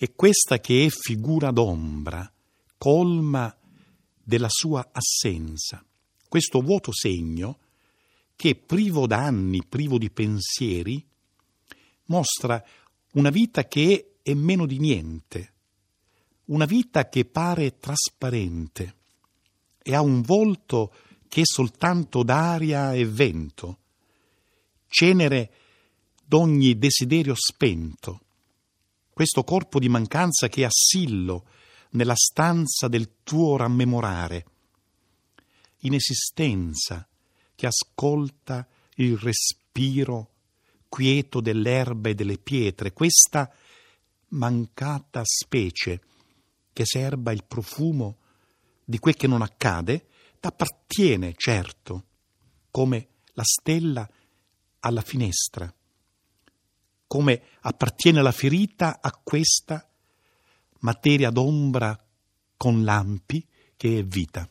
E questa che è figura d'ombra, colma della sua assenza, questo vuoto segno che, privo d'anni, privo di pensieri, mostra una vita che è meno di niente, una vita che pare trasparente e ha un volto che è soltanto d'aria e vento, cenere d'ogni desiderio spento, questo corpo di mancanza che assillo nella stanza del tuo rammemorare, inesistenza che ascolta il respiro quieto dell'erba e delle pietre, questa mancata specie che serba il profumo di quel che non accade, t'appartiene certo, come la stella alla finestra, come appartiene la ferita a questa materia d'ombra con lampi che è vita.